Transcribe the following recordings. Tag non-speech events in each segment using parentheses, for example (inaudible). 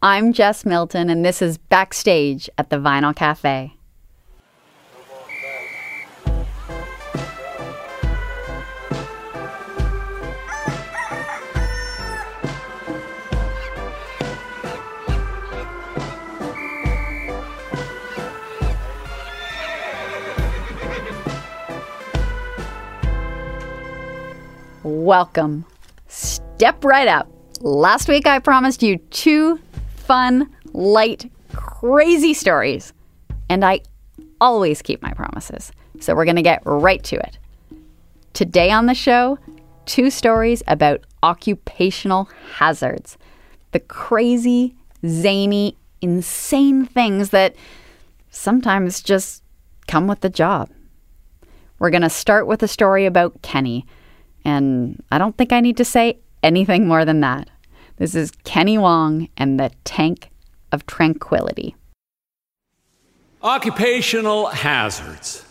I'm Jess Milton, and this is Backstage at the Vinyl Cafe. Welcome. Step right up. Last week I promised you two fun, light, crazy stories. And I always keep my promises. So we're going to get right to it. Today on the show, two stories about occupational hazards. The crazy, zany, insane things that sometimes just come with the job. We're going to start with a story about Kenny. And I don't think I need to say anything more than that. This is Kenny Wong and the Tank of Tranquility. Occupational hazards.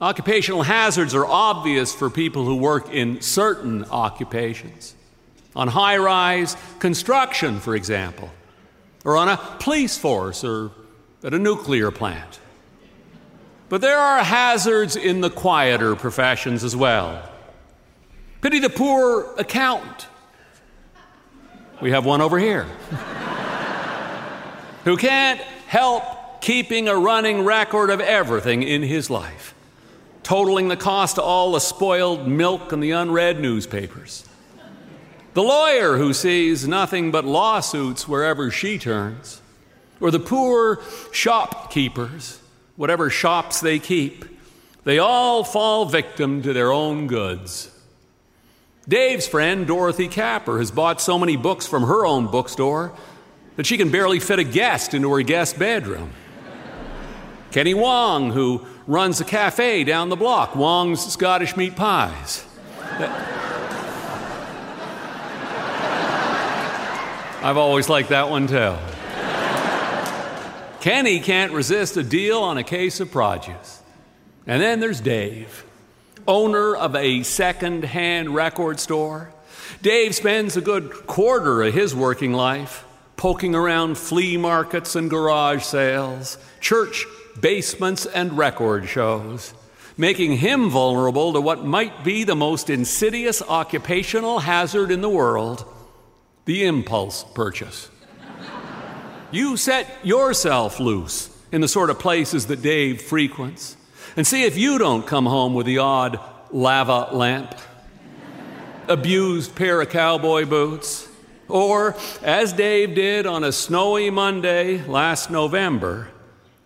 Occupational hazards are obvious for people who work in certain occupations. On high rise construction, for example, or on a police force or at a nuclear plant. But there are hazards in the quieter professions as well. Pity the poor accountant we have one over here. Who can't help keeping a running record of everything in his life, totaling the cost of all the spoiled milk and the unread newspapers. The lawyer who sees nothing but lawsuits wherever she turns, or the poor shopkeepers, whatever shops they keep, they all fall victim to their own goods. Dave's friend, Dorothy Capper, has bought so many books from her own bookstore that she can barely fit a guest into her guest bedroom. Kenny Wong, who runs a cafe down the block, Wong's Scottish Meat Pies. I've always liked that one too. Kenny can't resist a deal on a case of produce. And then there's Dave owner of a second hand record store. Dave spends a good quarter of his working life poking around flea markets and garage sales, church basements and record shows, making him vulnerable to what might be the most insidious occupational hazard in the world the impulse purchase. you set yourself loose in the sort of places that Dave frequents and see if you don't come home with the odd lava lamp, abused pair of cowboy boots, or, as Dave did on a snowy Monday last November,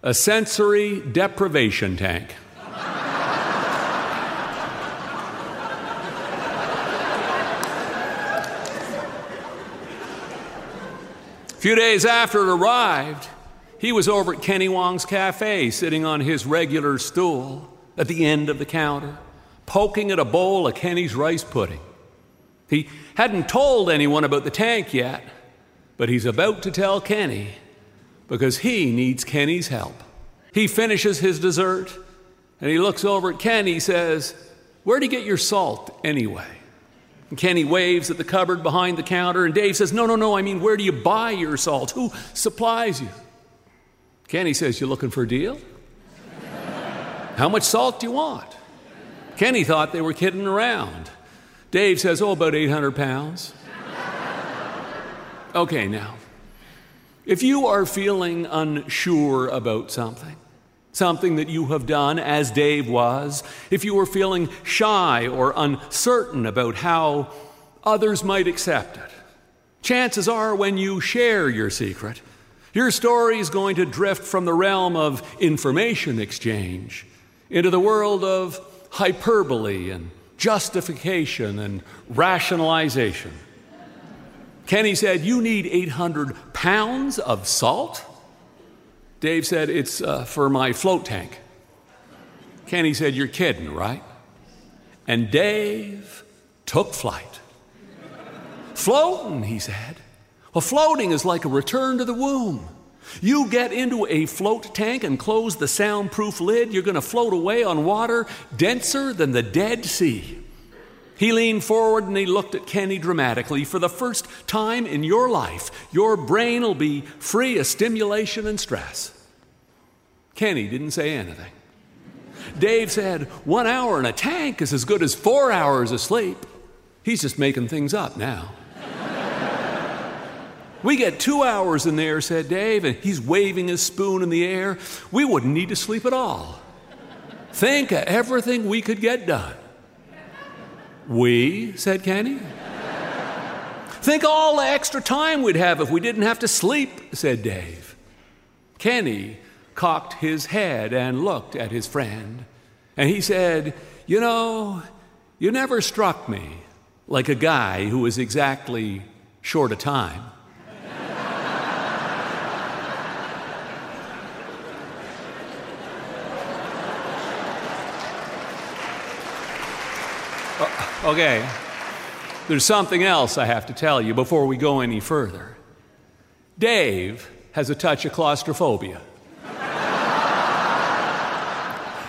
a sensory deprivation tank. A (laughs) few days after it arrived, he was over at Kenny Wong's cafe, sitting on his regular stool at the end of the counter, poking at a bowl of Kenny's rice pudding. He hadn't told anyone about the tank yet, but he's about to tell Kenny because he needs Kenny's help. He finishes his dessert and he looks over at Kenny. He says, Where'd you get your salt anyway? And Kenny waves at the cupboard behind the counter, and Dave says, No, no, no, I mean, where do you buy your salt? Who supplies you? Kenny says, You looking for a deal? How much salt do you want? Kenny thought they were kidding around. Dave says, Oh, about 800 pounds. okay, now, if you are feeling unsure about something, something that you have done, as Dave was, if you are feeling shy or uncertain about how others might accept it, chances are when you share your secret, your story is going to drift from the realm of information exchange into the world of hyperbole and justification and rationalization. Kenny said, You need 800 pounds of salt? Dave said, It's uh, for my float tank. Kenny said, You're kidding, right? And Dave took flight. Floating, he said. Well, floating is like a return to the womb. You get into a float tank and close the soundproof lid, you're going to float away on water denser than the Dead Sea. He leaned forward and he looked at Kenny dramatically. For the first time in your life, your brain will be free of stimulation and stress. Kenny didn't say anything. Dave said, One hour in a tank is as good as four hours of sleep. He's just making things up now. We get two hours in there, said Dave, and he's waving his spoon in the air. We wouldn't need to sleep at all. Think of everything we could get done. We, said Kenny. Think all the extra time we'd have if we didn't have to sleep, said Dave. Kenny cocked his head and looked at his friend, and he said, You know, you never struck me like a guy who was exactly short of time. Okay, there's something else I have to tell you before we go any further. Dave has a touch of claustrophobia.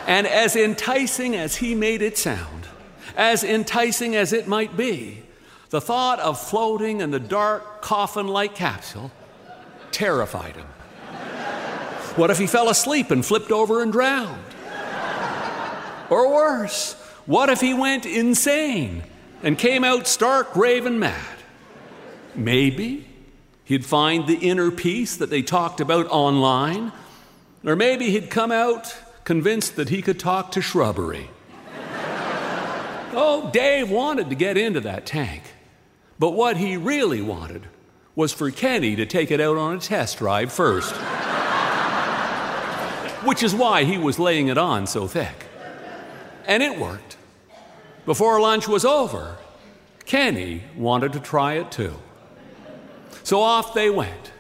and as enticing as he made it sound, as enticing as it might be, the thought of floating in the dark, coffin like capsule terrified him. What if he fell asleep and flipped over and drowned? Or worse, what if he went insane and came out stark raving mad? Maybe he'd find the inner peace that they talked about online, or maybe he'd come out convinced that he could talk to shrubbery. oh, Dave wanted to get into that tank, but what he really wanted was for Kenny to take it out on a test drive first. Which is why he was laying it on so thick. And it worked. Before lunch was over, Kenny wanted to try it too. So off they went,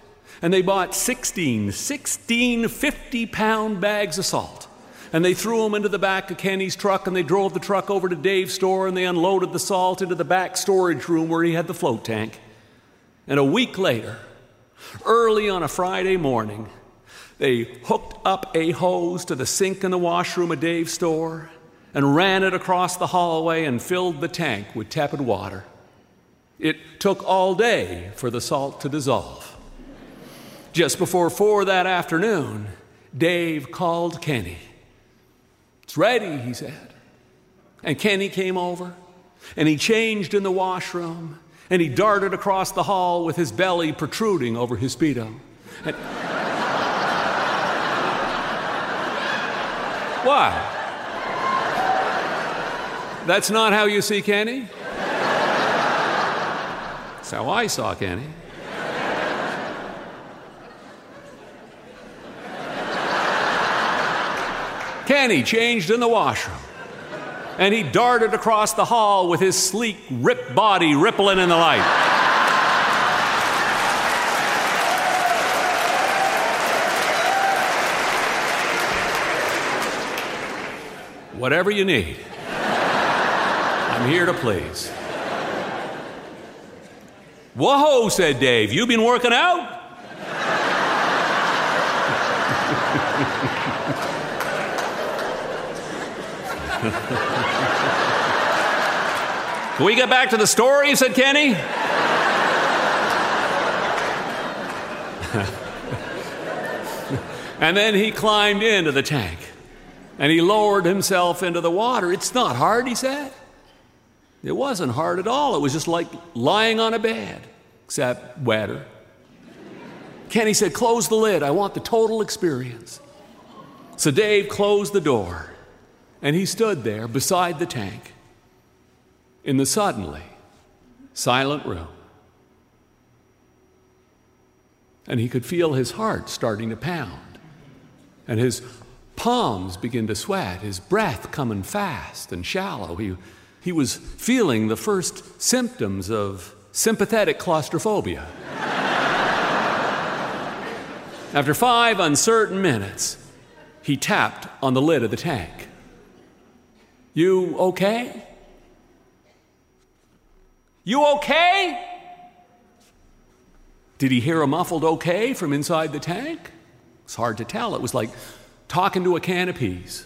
and they bought 16, 16 50 pound bags of salt. And they threw them into the back of Kenny's truck, and they drove the truck over to Dave's store, and they unloaded the salt into the back storage room where he had the float tank. And a week later, early on a Friday morning, they hooked up a hose to the sink in the washroom of Dave's store and ran it across the hallway and filled the tank with tepid water. It took all day for the salt to dissolve. Just before four that afternoon, Dave called Kenny. It's ready, he said. And Kenny came over and he changed in the washroom and he darted across the hall with his belly protruding over his Speedo. And... (laughs) Why? That's not how you see Kenny? That's how I saw Kenny. Kenny changed in the washroom. And he darted across the hall with his sleek, ripped body rippling in the light. Whatever you need. I'm here to please. Whoa, said Dave. You been working out? Can we get back to the story? said Kenny. and then he climbed into the tank and he lowered himself into the water. It's not hard, he said. It wasn't hard at all. It was just like lying on a bed, except wetter. Kenny said, Close the lid. I want the total experience. So Dave closed the door and he stood there beside the tank in the suddenly silent room. And he could feel his heart starting to pound and his palms begin to sweat, his breath coming fast and shallow. He, he was feeling the first symptoms of sympathetic claustrophobia. After five uncertain minutes, he tapped on the lid of the tank. You okay? You okay? Did he hear a muffled okay from inside the tank? It's hard to tell. It was like talking to a can of peas.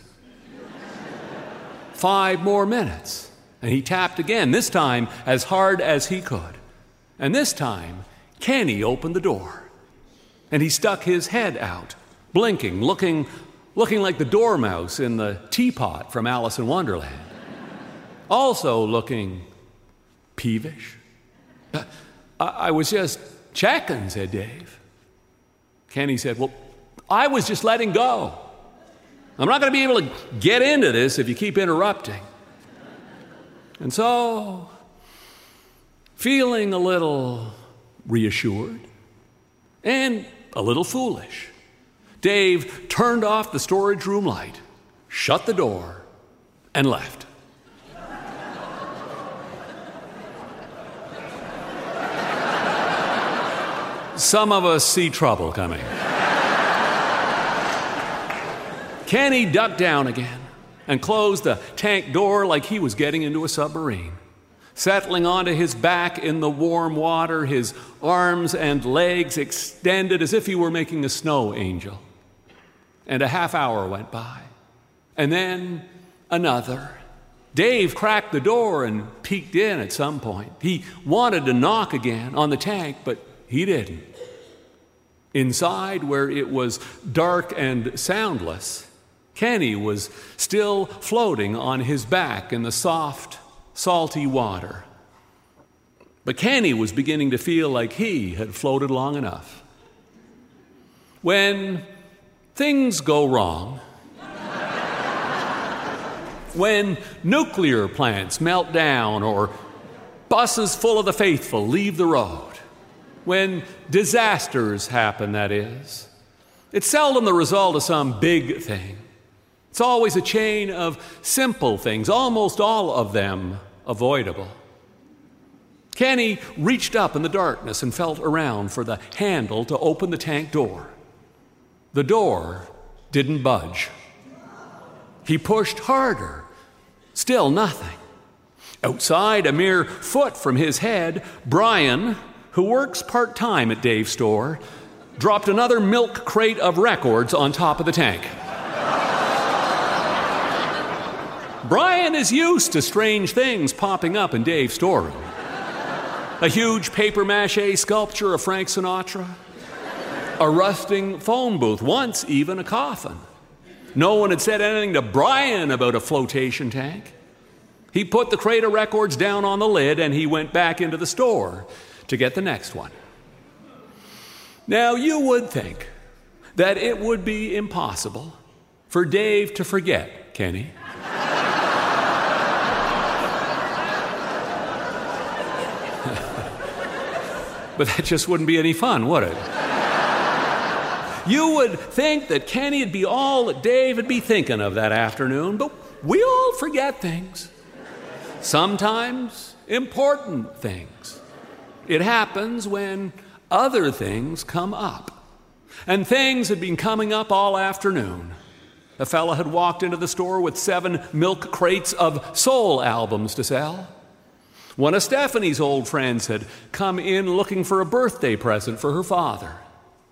Five more minutes. And he tapped again, this time as hard as he could. And this time, Kenny opened the door. And he stuck his head out, blinking, looking, looking like the dormouse in the teapot from Alice in Wonderland. Also looking peevish. I, I was just checking, said Dave. Kenny said, Well, I was just letting go. I'm not going to be able to get into this if you keep interrupting. And so, feeling a little reassured and a little foolish, Dave turned off the storage room light, shut the door, and left. Some of us see trouble coming. Kenny ducked down again and closed the tank door like he was getting into a submarine. Settling onto his back in the warm water, his arms and legs extended as if he were making a snow angel. And a half hour went by. And then another. Dave cracked the door and peeked in at some point. He wanted to knock again on the tank, but he didn't. Inside, where it was dark and soundless, Kenny was still floating on his back in the soft, salty water. But Kenny was beginning to feel like he had floated long enough. When things go wrong, when nuclear plants melt down or buses full of the faithful leave the road, when disasters happen, that is, it's seldom the result of some big thing. It's always a chain of simple things, almost all of them avoidable. Kenny reached up in the darkness and felt around for the handle to open the tank door. The door didn't budge. He pushed harder. Still nothing. Outside, a mere foot from his head, Brian, who works part time at Dave's store, dropped another milk crate of records on top of the tank. Brian is used to strange things popping up in Dave's storeroom. A huge paper mache sculpture of Frank Sinatra, a rusting phone booth, once even a coffin. No one had said anything to Brian about a flotation tank. He put the crate of records down on the lid and he went back into the store to get the next one. Now, you would think that it would be impossible for Dave to forget Kenny. But that just wouldn't be any fun, would it? You would think that Kenny would be all that Dave would be thinking of that afternoon, but we all forget things. Sometimes important things. It happens when other things come up. And things had been coming up all afternoon A fella had walked into the store with seven milk crates of soul albums to sell. One of Stephanie's old friends had come in looking for a birthday present for her father.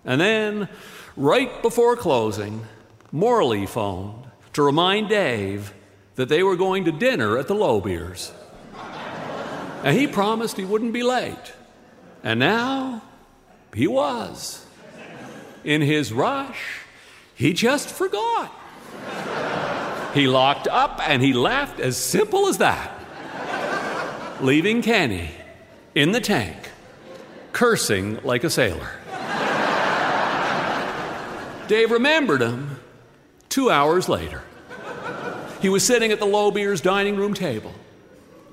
And then, right before closing, Morley phoned to remind Dave that they were going to dinner at the Lowbeers. and he promised he wouldn't be late. And now he was. In his rush, he just forgot. he locked up and he left as simple as that, leaving Kenny in the tank, cursing like a sailor. Dave remembered him two hours later. He was sitting at the Lowbeers dining room table.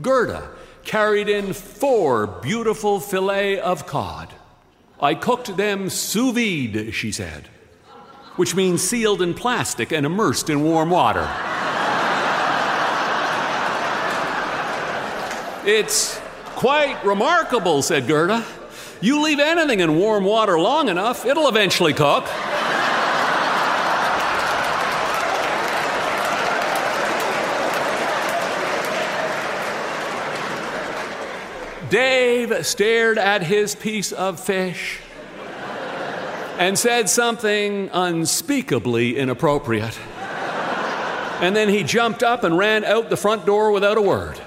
Gerda carried in four beautiful fillet of cod. I cooked them sous vide, she said, which means sealed in plastic and immersed in warm water. It's quite remarkable, said Gerda. You leave anything in warm water long enough, it'll eventually cook. Dave stared at his piece of fish and said something unspeakably inappropriate. And then he jumped up and ran out the front door without a word.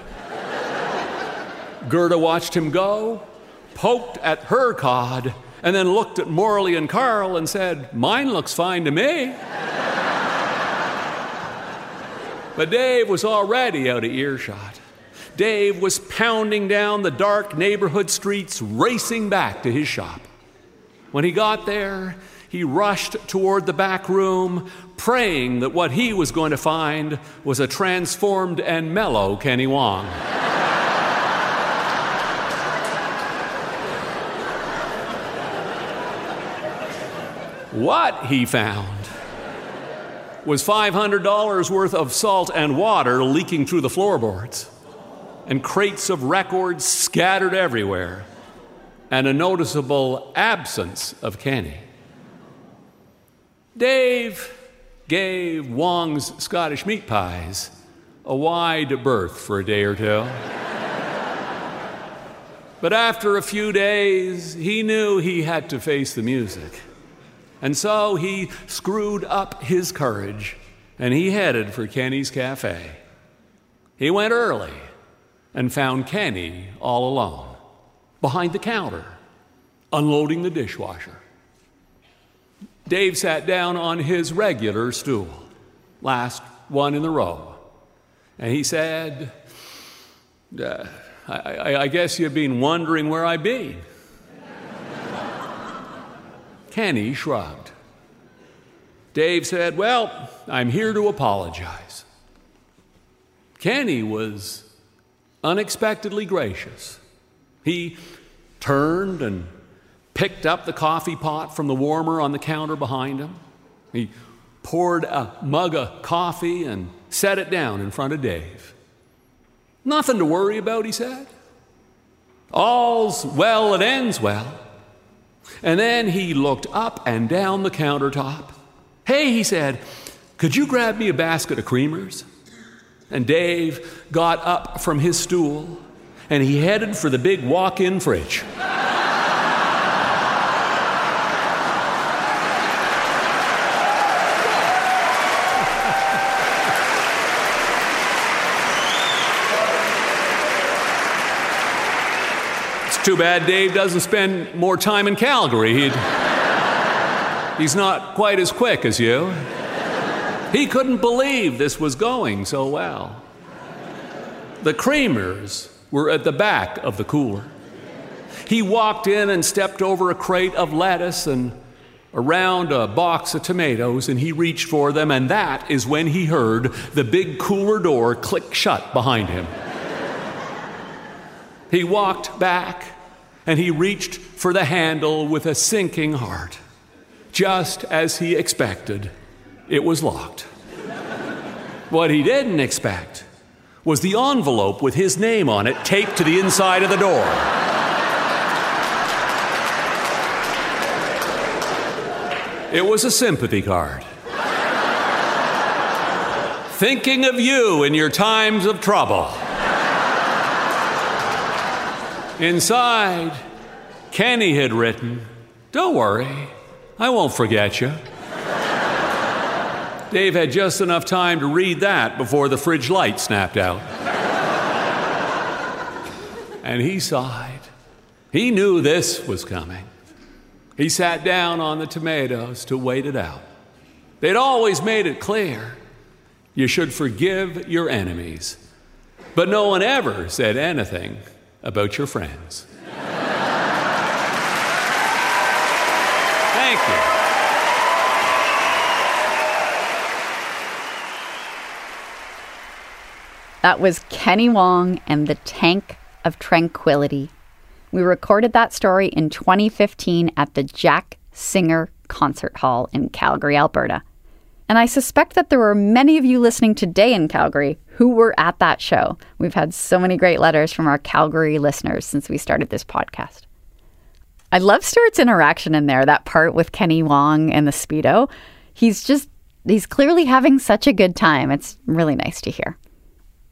Gerda watched him go, poked at her cod, and then looked at Morley and Carl and said, Mine looks fine to me. but Dave was already out of earshot. Dave was pounding down the dark neighborhood streets, racing back to his shop. When he got there, he rushed toward the back room, praying that what he was going to find was a transformed and mellow Kenny Wong. What he found was $500 worth of salt and water leaking through the floorboards and crates of records scattered everywhere, and a noticeable absence of Kenny. Dave gave Wong's Scottish meat pies a wide berth for a day or two. but after a few days, he knew he had to face the music. And so he screwed up his courage and he headed for Kenny's Cafe. He went early and found Kenny all alone, behind the counter, unloading the dishwasher. Dave sat down on his regular stool, last one in the row, and he said, uh, I, I, guess you've been wondering where I've been. Kenny shrugged. Dave said, Well, I'm here to apologize. Kenny was unexpectedly gracious. He turned and picked up the coffee pot from the warmer on the counter behind him. He poured a mug of coffee and set it down in front of Dave. Nothing to worry about, he said. All's well that ends well. And then he looked up and down the countertop. Hey, he said, could you grab me a basket of creamers? And Dave got up from his stool and he headed for the big walk in fridge. Too bad Dave doesn't spend more time in Calgary. He'd, he's not quite as quick as you. He couldn't believe this was going so well. The creamers were at the back of the cooler. He walked in and stepped over a crate of lettuce and around a box of tomatoes, and he reached for them, and that is when he heard the big cooler door click shut behind him. He walked back and he reached for the handle with a sinking heart. Just as he expected, it was locked. what he didn't expect was the envelope with his name on it taped to the inside of the door. It was a sympathy card. thinking of you in your times of trouble. Inside, Kenny had written, Don't worry, I won't forget you. Dave had just enough time to read that before the fridge light snapped out. and he sighed. He knew this was coming. He sat down on the tomatoes to wait it out. They'd always made it clear you should forgive your enemies. But no one ever said anything about your friends. Thank you. That was Kenny Wong and the Tank of Tranquility. We recorded that story in 2015 at the Jack Singer Concert Hall in Calgary, Alberta. And I suspect that there are many of you listening today in Calgary who were at that show. We've had so many great letters from our Calgary listeners since we started this podcast. I love Stuart's interaction in there, that part with Kenny Wong and the Speedo. He's just, he's clearly having such a good time. It's really nice to hear.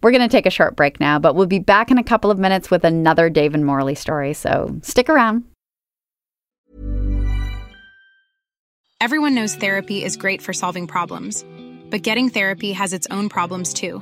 We're going to take a short break now, but we'll be back in a couple of minutes with another Dave and Morley story, so stick around. Everyone knows therapy is great for solving problems, but getting therapy has its own problems too,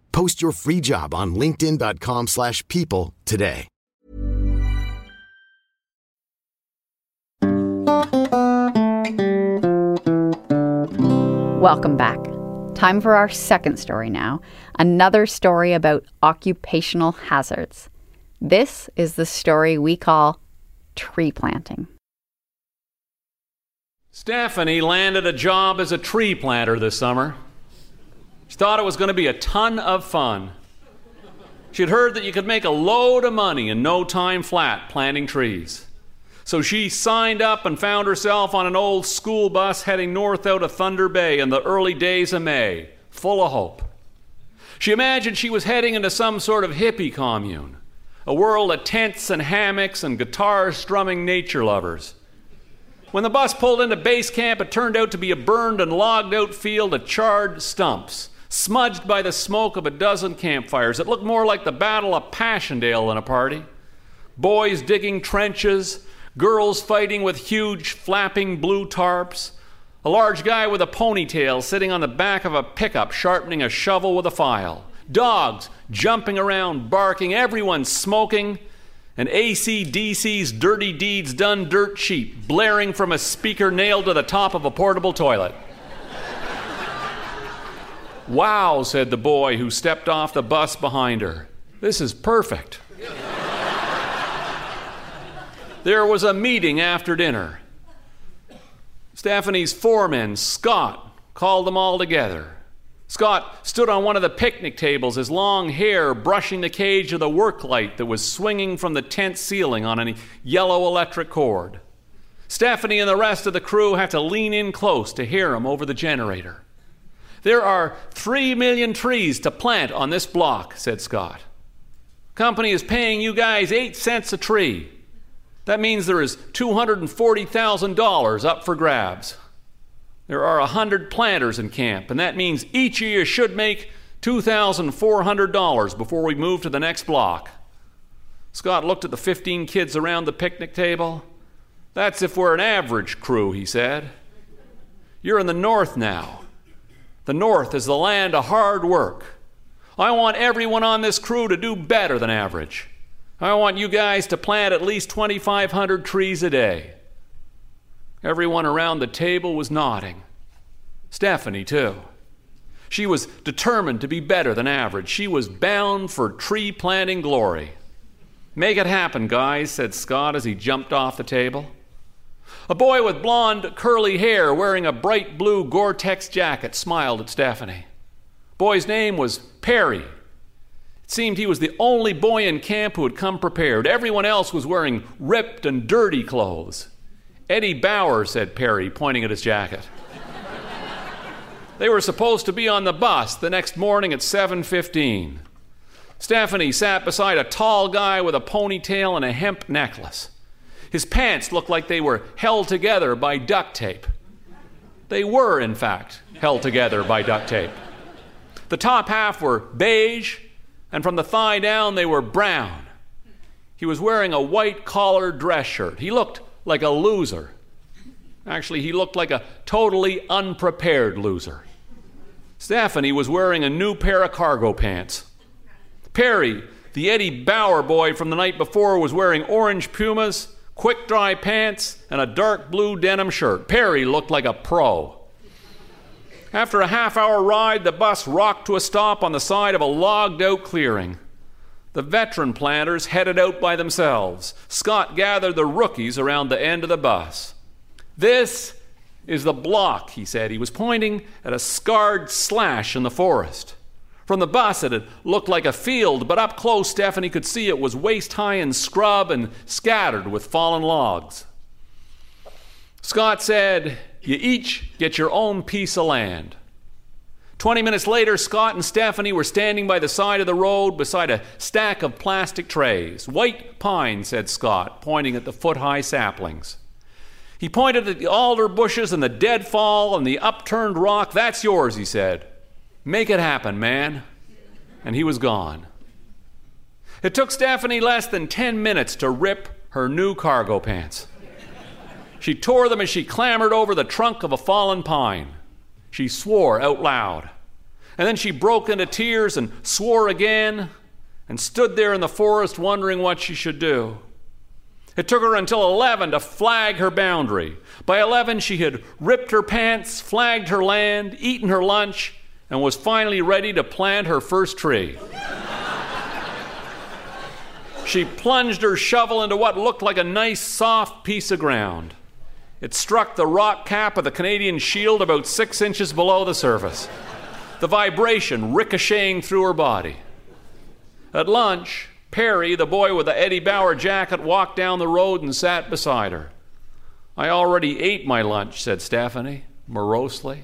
Post your free job on linkedin.com/people slash people today. Welcome back. Time for our second story now. Another story about occupational hazards. This is the story we call tree planting. Stephanie landed a job as a tree planter this summer. She thought it was going to be a ton of fun. She'd heard that you could make a load of money in no time flat planting trees. So she signed up and found herself on an old school bus heading north out of Thunder Bay in the early days of May, full of hope. She imagined she was heading into some sort of hippie commune, a world of tents and hammocks and guitar strumming nature lovers. When the bus pulled into base camp, it turned out to be a burned and logged out field of charred stumps, smudged by the smoke of a dozen campfires. It looked more like the Battle of Passchendaele than a party. Boys digging trenches, girls fighting with huge flapping blue tarps, a large guy with a ponytail sitting on the back of a pickup sharpening a shovel with a file, dogs jumping around, barking, everyone smoking, and ACDC's Dirty Deeds Done Dirt Cheap blaring from a speaker nailed to the top of a portable toilet. Wow, said the boy who stepped off the bus behind her. This is perfect. There was a meeting after dinner. Stephanie's foreman, Scott, called them all together. Scott stood on one of the picnic tables, his long hair brushing the cage of the work light that was swinging from the tent ceiling on a yellow electric cord. Stephanie and the rest of the crew had to lean in close to hear him over the generator. There are three million trees to plant on this block, said Scott. Company is paying you guys eight cents a tree. That means there is $240,000 up for grabs. There are 100 planters in camp, and that means each of you should make $2,400 before we move to the next block. Scott looked at the 15 kids around the picnic table. That's if we're an average crew, he said. You're in the North now. The North is the land of hard work. I want everyone on this crew to do better than average. I want you guys to plant at least 2,500 trees a day. Everyone around the table was nodding. Stephanie, too. She was determined to be better than average. She was bound for tree planting glory. Make it happen, guys, said Scott as he jumped off the table. A boy with blonde, curly hair wearing a bright blue Gore Tex jacket smiled at Stephanie. Boy's name was Perry. It seemed he was the only boy in camp who had come prepared. Everyone else was wearing ripped and dirty clothes. Eddie Bauer, said Perry, pointing at his jacket. (laughs) they were supposed to be on the bus the next morning at 7:15. Stephanie sat beside a tall guy with a ponytail and a hemp necklace. His pants looked like they were held together by duct tape. They were, in fact, held together by duct tape. The top half were beige, and from the thigh down they were brown. He was wearing a white collared dress shirt. He looked like a loser. Actually, he looked like a totally unprepared loser. Stephanie was wearing a new pair of cargo pants. Perry, the Eddie Bauer boy from the night before, was wearing orange pumas, quick dry pants, and a dark blue denim shirt. Perry looked like a pro. After a half hour ride, the bus rocked to a stop on the side of a logged out clearing. The veteran planters headed out by themselves. Scott gathered the rookies around the end of the bus. This is the block, he said. He was pointing at a scarred slash in the forest. From the bus, it had looked like a field, but up close, Stephanie could see it was waist high in scrub and scattered with fallen logs. Scott said, You each get your own piece of land. Twenty minutes later, Scott and Stephanie were standing by the side of the road beside a stack of plastic trays. White pine, said Scott, pointing at the foot high saplings. He pointed at the alder bushes and the deadfall and the upturned rock. That's yours, he said. Make it happen, man. And he was gone. It took Stephanie less than 10 minutes to rip her new cargo pants. She tore them as she clambered over the trunk of a fallen pine. She swore out loud. And then she broke into tears and swore again and stood there in the forest wondering what she should do. It took her until 11 to flag her boundary. By 11, she had ripped her pants, flagged her land, eaten her lunch, and was finally ready to plant her first tree. she plunged her shovel into what looked like a nice, soft piece of ground. It struck the rock cap of the Canadian shield about six inches below the surface, the vibration ricocheting through her body. At lunch, Perry, the boy with the Eddie Bauer jacket, walked down the road and sat beside her. I already ate my lunch, said Stephanie, morosely.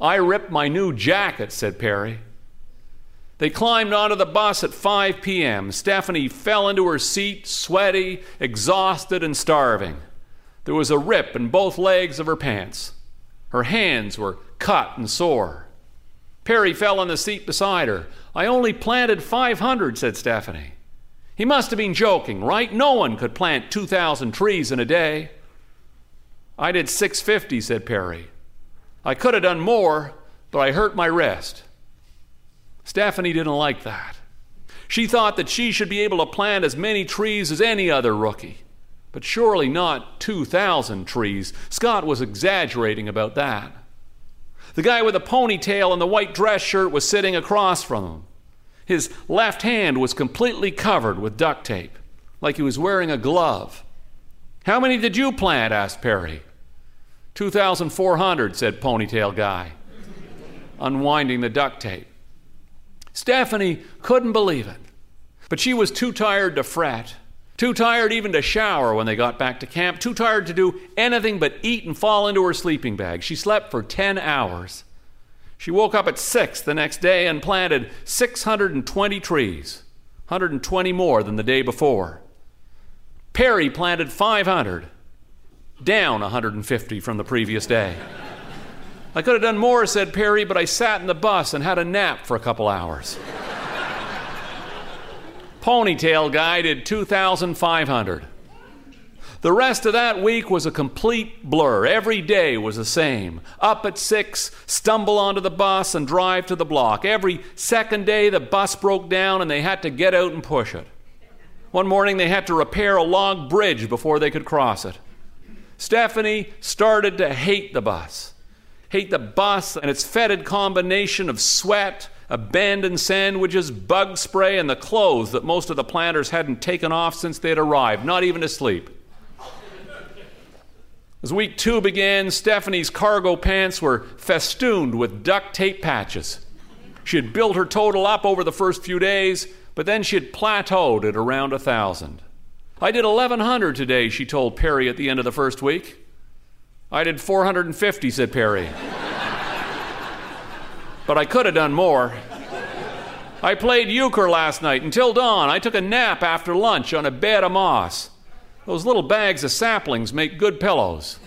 I ripped my new jacket, said Perry. They climbed onto the bus at 5 p.m. Stephanie fell into her seat, sweaty, exhausted, and starving. There was a rip in both legs of her pants. Her hands were cut and sore. Perry fell on the seat beside her. I only planted 500, said Stephanie. He must have been joking, right? No one could plant 2,000 trees in a day. I did 650, said Perry. I could have done more, but I hurt my wrist. Stephanie didn't like that. She thought that she should be able to plant as many trees as any other rookie, but surely not 2,000 trees. Scott was exaggerating about that. The guy with the ponytail and the white dress shirt was sitting across from him. His left hand was completely covered with duct tape, like he was wearing a glove. How many did you plant? asked Perry. 2,400, said Ponytail Guy, unwinding the duct tape. Stephanie couldn't believe it, but she was too tired to fret, too tired even to shower when they got back to camp, too tired to do anything but eat and fall into her sleeping bag. She slept for 10 hours. She woke up at 6 the next day and planted 620 trees, 120 more than the day before. Perry planted 500, down 150 from the previous day. I could have done more, said Perry, but I sat in the bus and had a nap for a couple hours. Ponytail guy did 2,500. The rest of that week was a complete blur. Every day was the same. Up at six, stumble onto the bus and drive to the block. Every second day, the bus broke down and they had to get out and push it. One morning, they had to repair a log bridge before they could cross it. Stephanie started to hate the bus hate the bus and its fetid combination of sweat, abandoned sandwiches, bug spray, and the clothes that most of the planters hadn't taken off since they'd arrived, not even to sleep. As week two began, Stephanie's cargo pants were festooned with duct tape patches. She had built her total up over the first few days, but then she had plateaued at around a thousand. I did 1,100 today, she told Perry at the end of the first week. I did 450, said Perry. but I could have done more. I played euchre last night until dawn. I took a nap after lunch on a bed of moss. Those little bags of saplings make good pillows.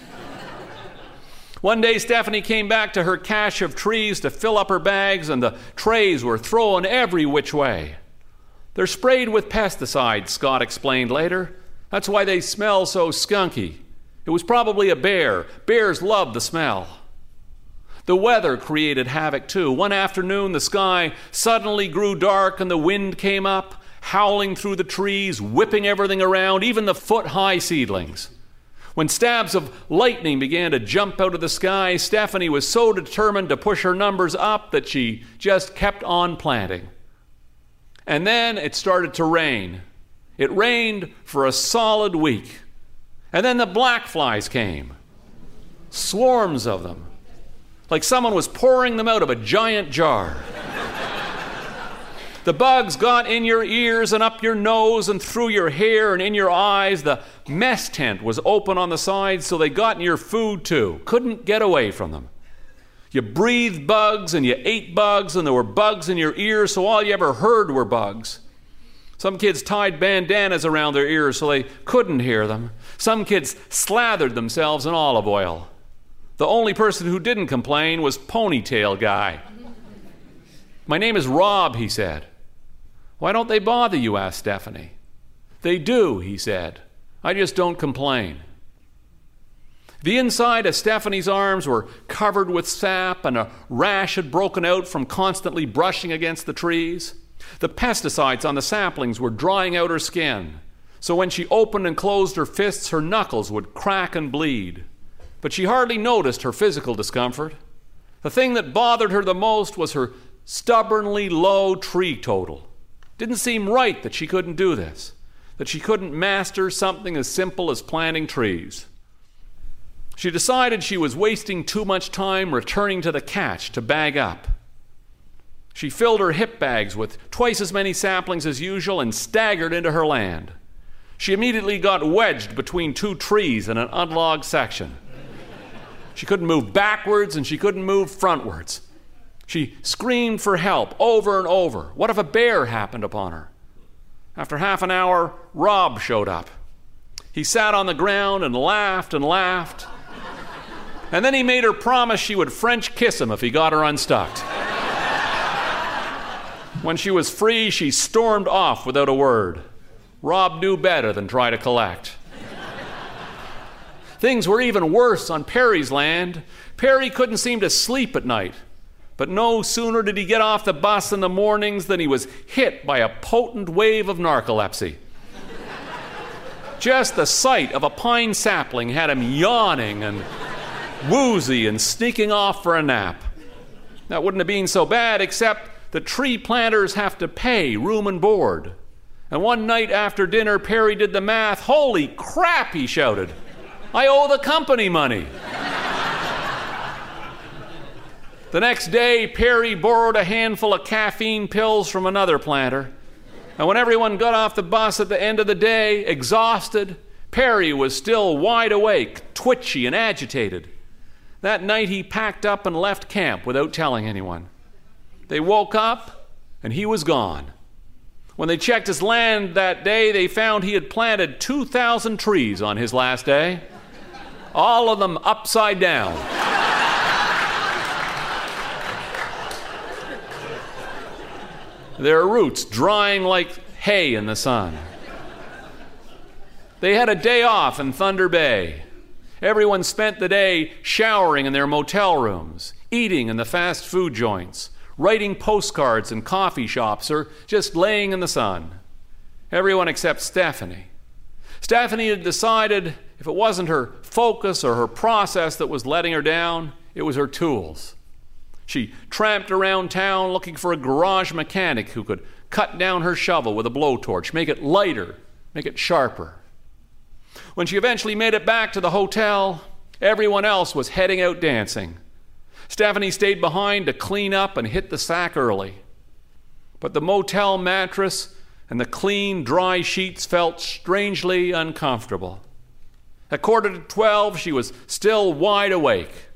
One day, Stephanie came back to her cache of trees to fill up her bags, and the trays were thrown every which way. They're sprayed with pesticides, Scott explained later. That's why they smell so skunky. It was probably a bear. Bears love the smell. The weather created havoc too. One afternoon, the sky suddenly grew dark and the wind came up, howling through the trees, whipping everything around, even the foot high seedlings. When stabs of lightning began to jump out of the sky, Stephanie was so determined to push her numbers up that she just kept on planting. And then it started to rain. It rained for a solid week. And then the black flies came, swarms of them, like someone was pouring them out of a giant jar. the bugs got in your ears and up your nose and through your hair and in your eyes. The mess tent was open on the sides, so they got in your food too. Couldn't get away from them. You breathed bugs and you ate bugs, and there were bugs in your ears, so all you ever heard were bugs. Some kids tied bandanas around their ears so they couldn't hear them. Some kids slathered themselves in olive oil. The only person who didn't complain was Ponytail Guy. My name is Rob, he said. Why don't they bother you? asked Stephanie. They do, he said. I just don't complain. The inside of Stephanie's arms were covered with sap, and a rash had broken out from constantly brushing against the trees. The pesticides on the saplings were drying out her skin, so when she opened and closed her fists, her knuckles would crack and bleed. But she hardly noticed her physical discomfort. The thing that bothered her the most was her stubbornly low tree total. Didn't seem right that she couldn't do this, that she couldn't master something as simple as planting trees. She decided she was wasting too much time returning to the cache to bag up. She filled her hip bags with twice as many saplings as usual and staggered into her land. She immediately got wedged between two trees in an unlogged section. She couldn't move backwards and she couldn't move frontwards. She screamed for help over and over. What if a bear happened upon her? After half an hour, Rob showed up. He sat on the ground and laughed and laughed. And then he made her promise she would French kiss him if he got her unstuck. When she was free, she stormed off without a word. Rob knew better than try to collect. Things were even worse on Perry's land. Perry couldn't seem to sleep at night. But no sooner did he get off the bus in the mornings than he was hit by a potent wave of narcolepsy. Just the sight of a pine sapling had him yawning and woozy and sneaking off for a nap. That wouldn't have been so bad, except the tree planters have to pay room and board. And one night after dinner, Perry did the math. Holy crap, he shouted. I owe the company money. the next day, Perry borrowed a handful of caffeine pills from another planter. And when everyone got off the bus at the end of the day, exhausted, Perry was still wide awake, twitchy, and agitated. That night, he packed up and left camp without telling anyone. They woke up and he was gone. When they checked his land that day, they found he had planted 2,000 trees on his last day, all of them upside down. Their roots drying like hay in the sun. They had a day off in Thunder Bay. Everyone spent the day showering in their motel rooms, eating in the fast food joints, writing postcards in coffee shops, or just laying in the sun. Everyone except Stephanie. Stephanie had decided if it wasn't her focus or her process that was letting her down, it was her tools. She tramped around town looking for a garage mechanic who could cut down her shovel with a blowtorch, make it lighter, make it sharper. When she eventually made it back to the hotel, everyone else was heading out dancing. Stephanie stayed behind to clean up and hit the sack early. But the motel mattress and the clean, dry sheets felt strangely uncomfortable. At quarter to twelve, she was still wide awake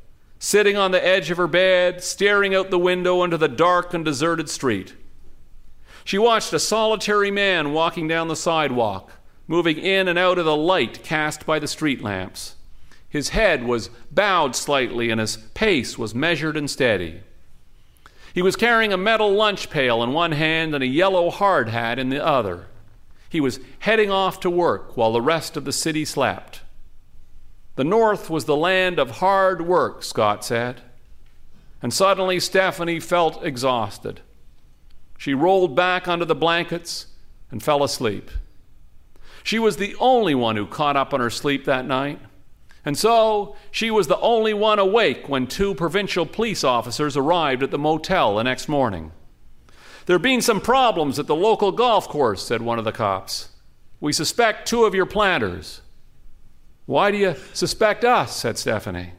sitting on the edge of her bed, staring out the window into the dark and deserted street. She watched a solitary man walking down the sidewalk, moving in and out of the light cast by the street lamps. His head was bowed slightly and his pace was measured and steady. He was carrying a metal lunch pail in one hand and a yellow hard hat in the other. He was heading off to work while the rest of the city slept. The North was the land of hard work, Scott said. And suddenly Stephanie felt exhausted. She rolled back under the blankets and fell asleep. She was the only one who caught up on her sleep that night. And so she was the only one awake when two provincial police officers arrived at the motel the next morning. There have been some problems at the local golf course, said one of the cops. We suspect two of your planters. Why do you suspect us? said Stephanie.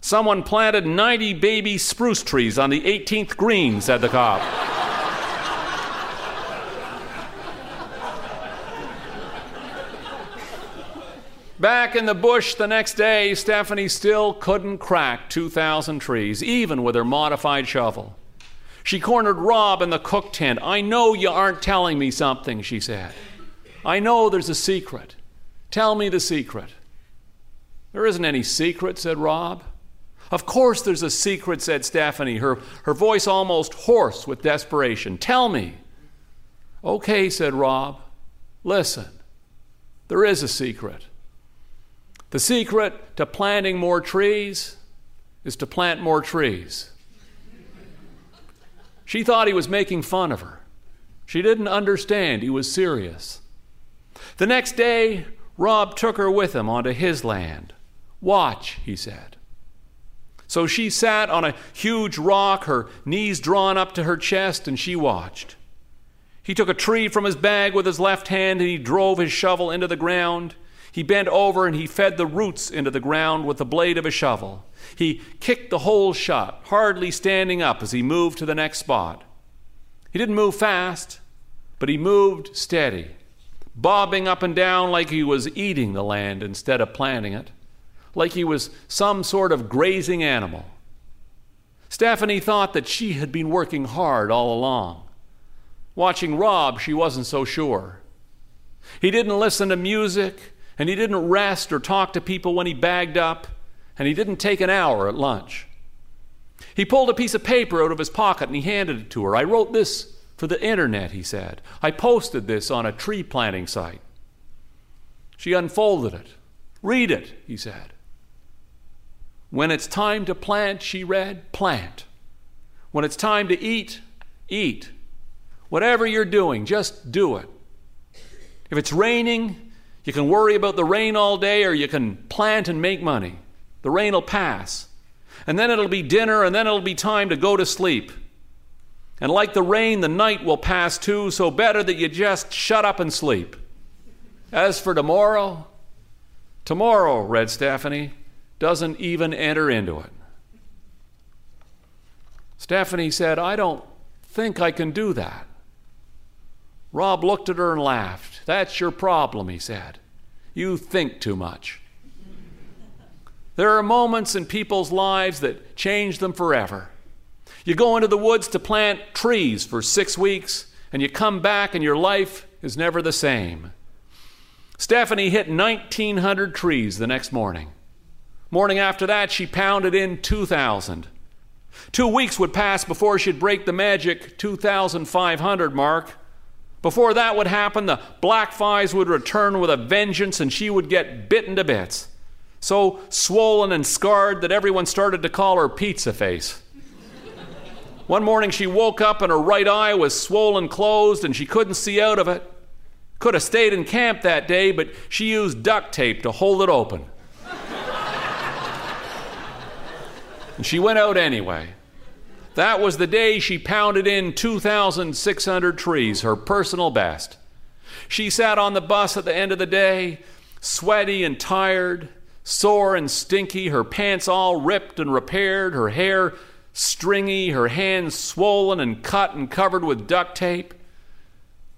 Someone planted 90 baby spruce trees on the 18th green, said the cop. Back in the bush the next day, Stephanie still couldn't crack 2,000 trees, even with her modified shovel. She cornered Rob in the cook tent. I know you aren't telling me something, she said. I know there's a secret. Tell me the secret. There isn't any secret, said Rob. Of course there's a secret, said Stephanie, her, her voice almost hoarse with desperation. Tell me. Okay, said Rob. Listen, there is a secret. The secret to planting more trees is to plant more trees. She thought he was making fun of her. She didn't understand he was serious. The next day, Rob took her with him onto his land. Watch, he said. So she sat on a huge rock, her knees drawn up to her chest, and she watched. He took a tree from his bag with his left hand and he drove his shovel into the ground. He bent over and he fed the roots into the ground with the blade of a shovel. He kicked the hole shut, hardly standing up as he moved to the next spot. He didn't move fast, but he moved steady bobbing up and down like he was eating the land instead of planting it, like he was some sort of grazing animal. Stephanie thought that she had been working hard all along. Watching Rob, she wasn't so sure. He didn't listen to music, and he didn't rest or talk to people when he bagged up, and he didn't take an hour at lunch. He pulled a piece of paper out of his pocket and he handed it to her. I wrote this for the internet, he said. I posted this on a tree planting site. She unfolded it. Read it, he said. When it's time to plant, she read, plant. When it's time to eat, eat. Whatever you're doing, just do it. If it's raining, you can worry about the rain all day or you can plant and make money. The rain will pass. And then it'll be dinner and then it'll be time to go to sleep. And like the rain, the night will pass too, so better that you just shut up and sleep. As for tomorrow, tomorrow, read Stephanie, doesn't even enter into it. Stephanie said, I don't think I can do that. Rob looked at her and laughed. That's your problem, he said. You think too much. There are moments in people's lives that change them forever. You go into the woods to plant trees for six weeks, and you come back and your life is never the same. Stephanie hit 1,900 trees the next morning. Morning after that, she pounded in 2,000. Two weeks would pass before she'd break the magic 2,500 mark. Before that would happen, the black flies would return with a vengeance and she would get bitten to bits. So swollen and scarred that everyone started to call her Pizza Face. One morning she woke up and her right eye was swollen closed and she couldn't see out of it. Could have stayed in camp that day, but she used duct tape to hold it open. and she went out anyway. That was the day she pounded in 2,600 trees, her personal best. She sat on the bus at the end of the day, sweaty and tired, sore and stinky, her pants all ripped and repaired, her hair stringy, her hands swollen and cut and covered with duct tape.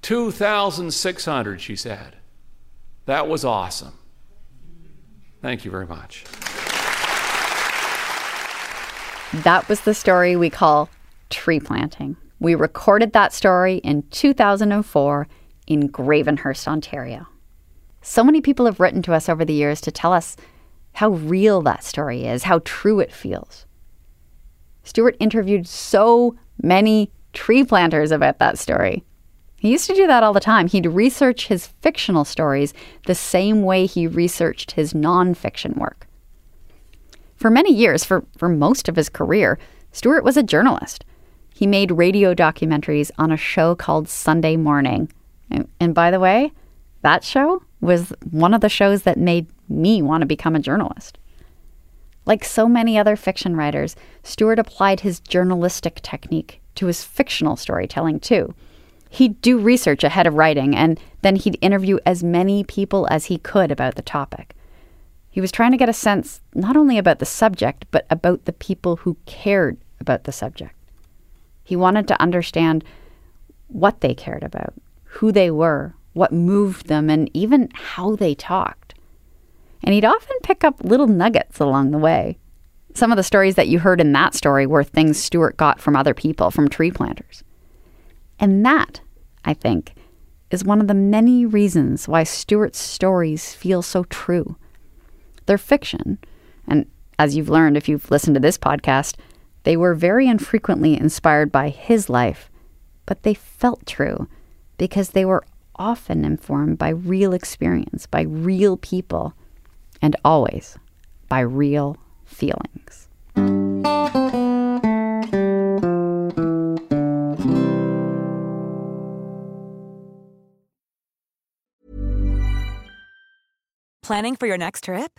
2,600, she said. That was awesome. Thank you very much. That was the story we call tree planting. We recorded that story in 2004 in Gravenhurst, Ontario. So many people have written to us over the years to tell us how real that story is, how true it feels. Stuart interviewed so many tree planters about that story. He used to do that all the time. He'd research his fictional stories the same way he researched his nonfiction work. For many years, for, for most of his career, Stuart was a journalist. He made radio documentaries on a show called Sunday Morning. And, and by the way, that show was one of the shows that made me want to become a journalist. Like so many other fiction writers, Stuart applied his journalistic technique to his fictional storytelling too. He'd do research ahead of writing, and then he'd interview as many people as he could about the topic. He was trying to get a sense not only about the subject, but about the people who cared about the subject. He wanted to understand what they cared about, who they were, what moved them, and even how they talked. And he'd often pick up little nuggets along the way. Some of the stories that you heard in that story were things Stuart got from other people, from tree planters. And that, I think, is one of the many reasons why Stuart's stories feel so true. They're fiction, and as you've learned if you've listened to this podcast, they were very infrequently inspired by his life, but they felt true because they were often informed by real experience, by real people, and always by real feelings. Planning for your next trip?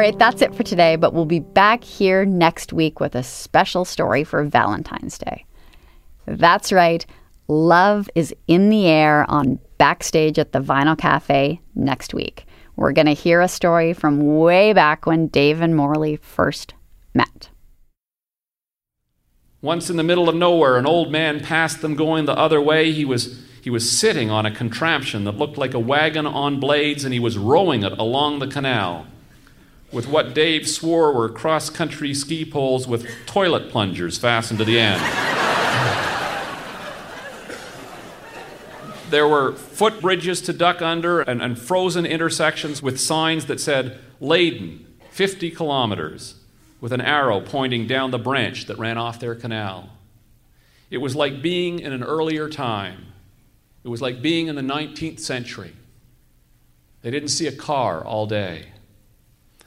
Right, that's it for today, but we'll be back here next week with a special story for Valentine's Day. That's right, love is in the air on backstage at the Vinyl Cafe next week. We're going to hear a story from way back when Dave and Morley first met. Once in the middle of nowhere, an old man passed them going the other way. He was, he was sitting on a contraption that looked like a wagon on blades, and he was rowing it along the canal with what Dave swore were cross country ski poles with toilet plungers fastened to the end. there were footbridges to duck under and, and, frozen intersections with signs that said Leyden, 50 kilometers, with an arrow pointing down the branch that ran off their canal. It was like being in an earlier time. It was like being in the 19th century. They didn't see a car all day.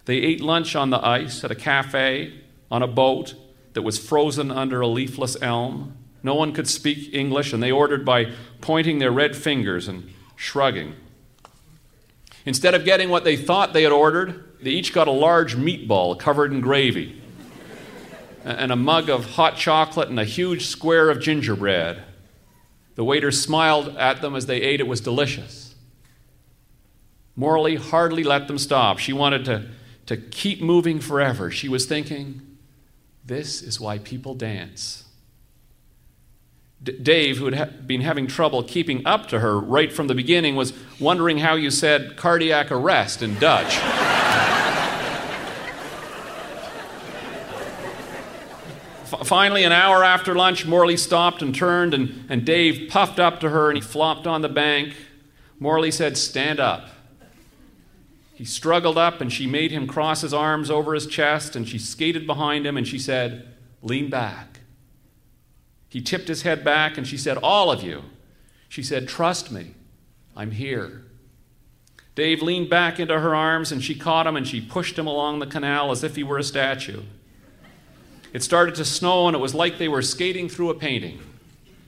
They ate lunch on the ice at a cafe, on a boat that was frozen under a leafless elm. No one could speak English, and they ordered by pointing their red fingers and shrugging. Instead of getting what they thought they had ordered, they each got a large meatball covered in gravy, and a mug of hot chocolate, and a huge square of gingerbread. The waiter smiled at them as they ate. It was delicious. Morley hardly let them stop. She wanted to to keep moving forever. She was thinking, this is why people dance. D- Dave, who had ha- been having trouble keeping up to her right from the beginning, was wondering how you said cardiac arrest in Dutch. (laughs) Finally, an hour after lunch, Morley stopped and turned, and, and Dave puffed up to her and he flopped on the bank. Morley said, Stand up. He struggled up and she made him cross his arms over his chest and she skated behind him and she said, Lean back. He tipped his head back and she said, All of you. She said, Trust me, I'm here. Dave leaned back into her arms and she caught him and she pushed him along the canal as if he were a statue. It started to snow and it was like they were skating through a painting.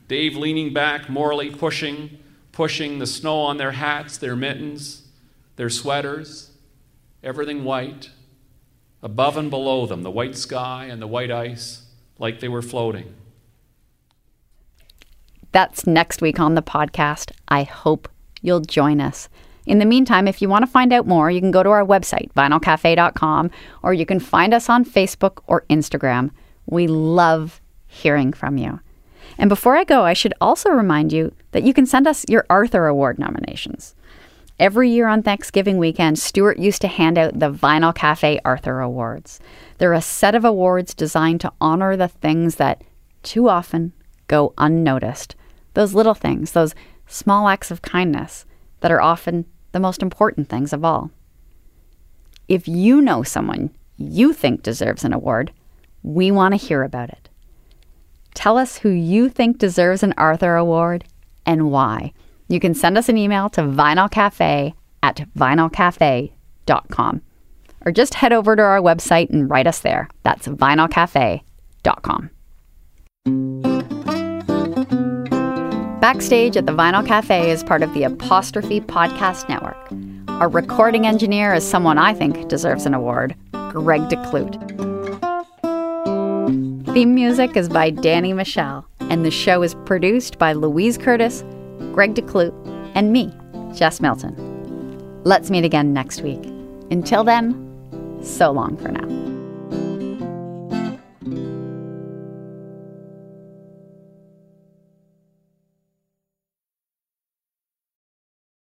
Dave leaning back, Morley pushing, pushing the snow on their hats, their mittens their sweaters, everything white. Above and below them, the white sky and the white ice, like they were floating. That's next week on the podcast. I hope you'll join us. In the meantime, if you want to find out more, you can go to our website, vinylcafe.com, or you can find us on Facebook or Instagram. We love hearing from you. And before I go, I should also remind you that you can send us your Arthur Award nominations. Every year on Thanksgiving weekend, Stuart used to hand out the Vinyl Cafe Arthur Awards. They're a set of awards designed to honor the things that too often go unnoticed. Those little things, those small acts of kindness that are often the most important things of all. If you know someone you think deserves an award, we want to hear about it. Tell us who you think deserves an Arthur Award and why. You can send us an email to vinylcafe at vinylcafe.com or just head over to our website and write us there. That's vinylcafe.com. Backstage at the Vinyl Cafe is part of the Apostrophe Podcast Network. Our recording engineer is someone I think deserves an award, Greg DeClute. Theme music is by Danny Michel, and the show is produced by Louise Curtis Greg DeClute, and me, Jess Milton. Let's meet again next week. Until then, so long for now.